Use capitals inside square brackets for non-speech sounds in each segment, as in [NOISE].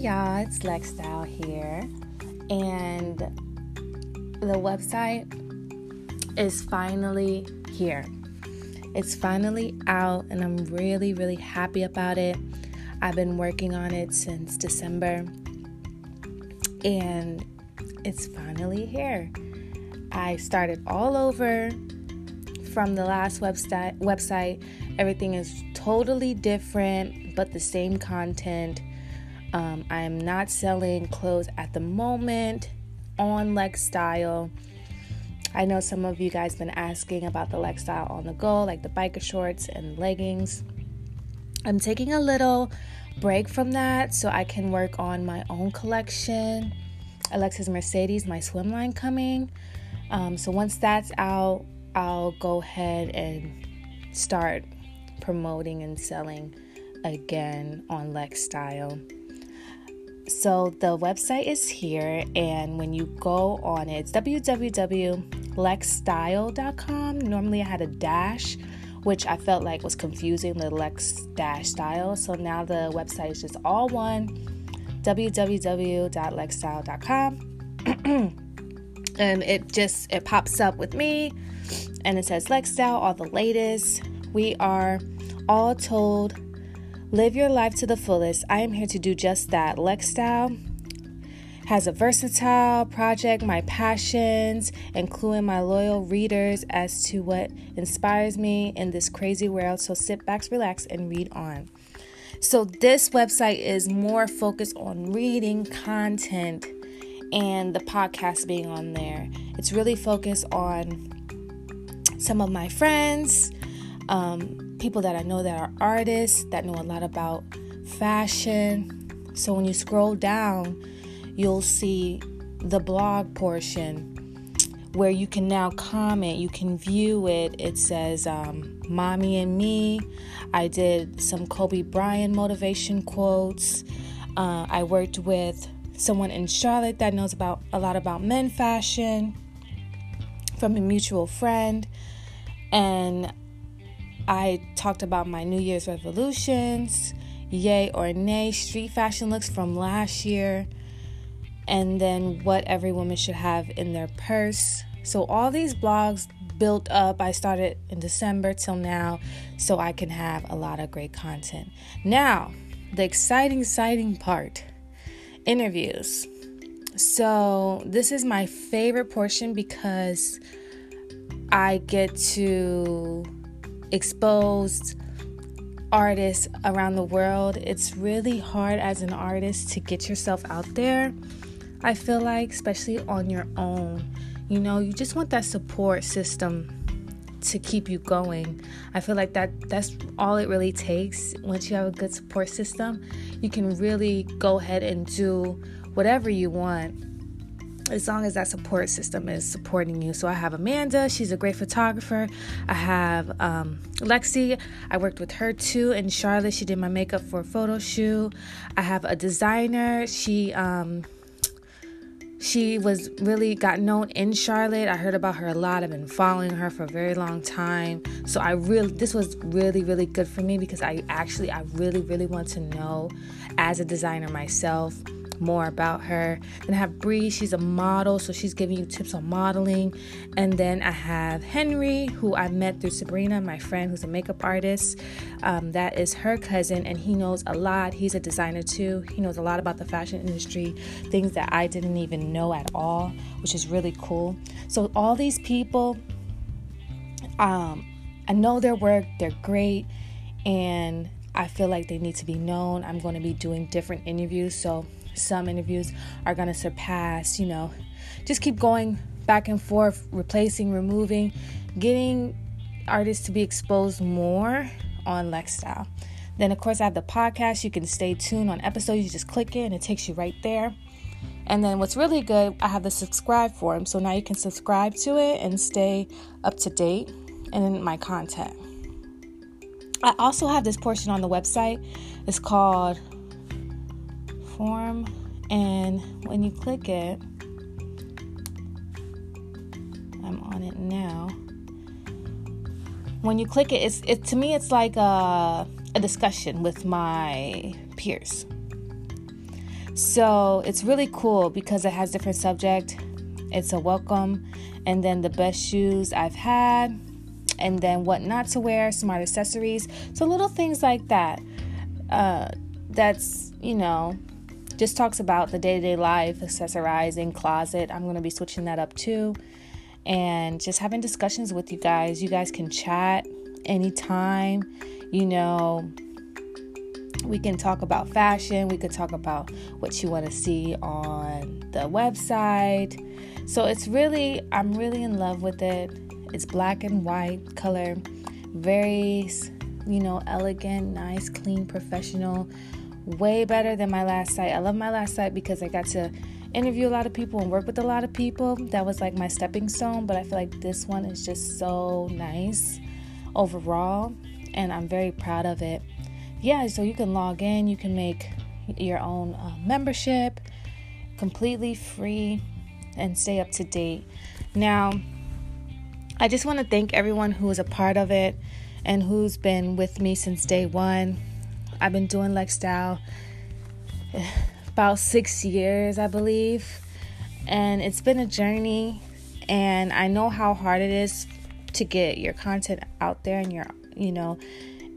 y'all, it's Lex Style here, and the website is finally here. It's finally out, and I'm really, really happy about it. I've been working on it since December, and it's finally here. I started all over from the last website. Website, everything is totally different, but the same content. Um, I am not selling clothes at the moment on Lex Style. I know some of you guys been asking about the Lex Style on the go, like the biker shorts and leggings. I'm taking a little break from that so I can work on my own collection. Alexis Mercedes, my swim line coming. Um, so once that's out, I'll go ahead and start promoting and selling again on Lex Style. So the website is here, and when you go on it, it's www.lexstyle.com. Normally, I had a dash, which I felt like was confusing the Lex dash style. So now the website is just all one www.lexstyle.com. and [CLEARS THROAT] um, it just it pops up with me and it says Lex Style, all the latest. We are all told Live your life to the fullest. I am here to do just that. Lex Style has a versatile project, my passions, including my loyal readers as to what inspires me in this crazy world. So sit back, relax, and read on. So, this website is more focused on reading content and the podcast being on there. It's really focused on some of my friends, um, people that I know that are artists that know a lot about fashion. So when you scroll down, you'll see the blog portion where you can now comment, you can view it. It says, um, Mommy and Me. I did some Kobe Bryant motivation quotes. Uh, I worked with someone in Charlotte that knows about a lot about men fashion from a mutual friend. And I talked about my New Year's resolutions, yay or nay, street fashion looks from last year, and then what every woman should have in their purse. So, all these blogs built up. I started in December till now, so I can have a lot of great content. Now, the exciting, exciting part interviews. So, this is my favorite portion because I get to exposed artists around the world. It's really hard as an artist to get yourself out there. I feel like, especially on your own, you know, you just want that support system to keep you going. I feel like that that's all it really takes. Once you have a good support system, you can really go ahead and do whatever you want as long as that support system is supporting you. So I have Amanda, she's a great photographer. I have um, Lexi, I worked with her too in Charlotte. She did my makeup for a photo shoot. I have a designer. She um, she was really got known in Charlotte. I heard about her a lot. I've been following her for a very long time. So I really this was really really good for me because I actually I really really want to know as a designer myself more about her. Then I have Bree, she's a model, so she's giving you tips on modeling. And then I have Henry, who I met through Sabrina, my friend who's a makeup artist. Um, that is her cousin, and he knows a lot. He's a designer too. He knows a lot about the fashion industry, things that I didn't even know at all, which is really cool. So, all these people, um, I know their work, they're great, and I feel like they need to be known. I'm going to be doing different interviews, so some interviews are going to surpass, you know, just keep going back and forth, replacing, removing, getting artists to be exposed more on Lex Style. Then, of course, I have the podcast. You can stay tuned on episodes. You just click it and it takes you right there. And then, what's really good, I have the subscribe form. So now you can subscribe to it and stay up to date in my content. I also have this portion on the website. It's called form and when you click it I'm on it now when you click it it's it to me it's like a, a discussion with my peers So it's really cool because it has different subject. It's a welcome, and then the best shoes I've had, and then what not to wear, smart accessories. So little things like that. Uh, that's you know just talks about the day-to-day life accessorizing closet. I'm going to be switching that up too. And just having discussions with you guys. You guys can chat anytime you know. We can talk about fashion. We could talk about what you want to see on the website. So it's really i'm really in love with it. It's black and white color. Very you know elegant nice clean professional way better than my last site. I love my last site because I got to interview a lot of people and work with a lot of people. That was like my stepping stone, but I feel like this one is just so nice overall, and I'm very proud of it. Yeah, so you can log in, you can make your own uh, membership completely free and stay up to date. Now, I just want to thank everyone who is a part of it and who's been with me since day one. I've been doing Lexstyle about six years, I believe. And it's been a journey, and I know how hard it is to get your content out there and your, you know,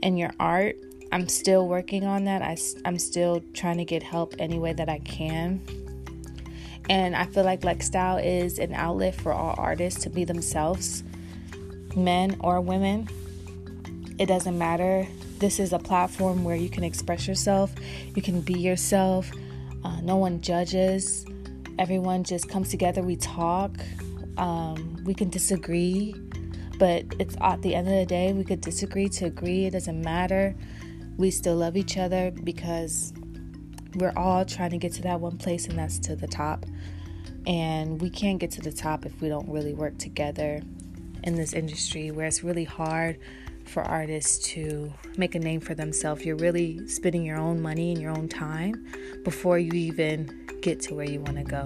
and your art. I'm still working on that. I, I'm still trying to get help any way that I can. And I feel like Lexstyle is an outlet for all artists to be themselves, men or women. It doesn't matter this is a platform where you can express yourself, you can be yourself. Uh, no one judges. Everyone just comes together. We talk. Um, we can disagree, but it's at the end of the day, we could disagree to agree. It doesn't matter. We still love each other because we're all trying to get to that one place, and that's to the top. And we can't get to the top if we don't really work together in this industry where it's really hard for artists to make a name for themselves. You're really spending your own money and your own time before you even get to where you want to go.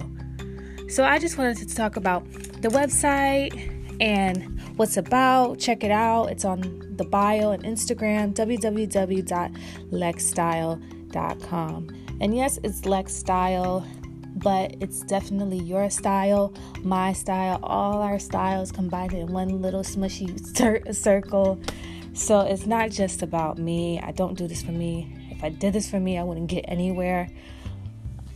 So I just wanted to talk about the website and what's about. Check it out. It's on the bio and Instagram www.lexstyle.com. And yes, it's Lex Style, but it's definitely your style, my style, all our styles combined in one little smushy cir- circle. So it's not just about me. I don't do this for me. If I did this for me, I wouldn't get anywhere.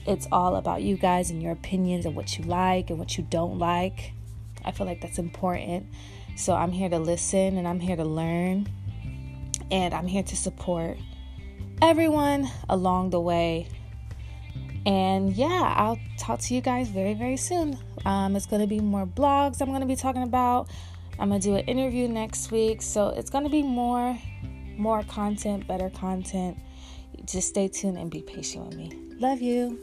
It's all about you guys and your opinions and what you like and what you don't like. I feel like that's important. So I'm here to listen and I'm here to learn. And I'm here to support everyone along the way. And yeah, I'll talk to you guys very, very soon. Um, it's going to be more blogs I'm going to be talking about. I'm gonna do an interview next week, so it's gonna be more, more content, better content. Just stay tuned and be patient with me. Love you.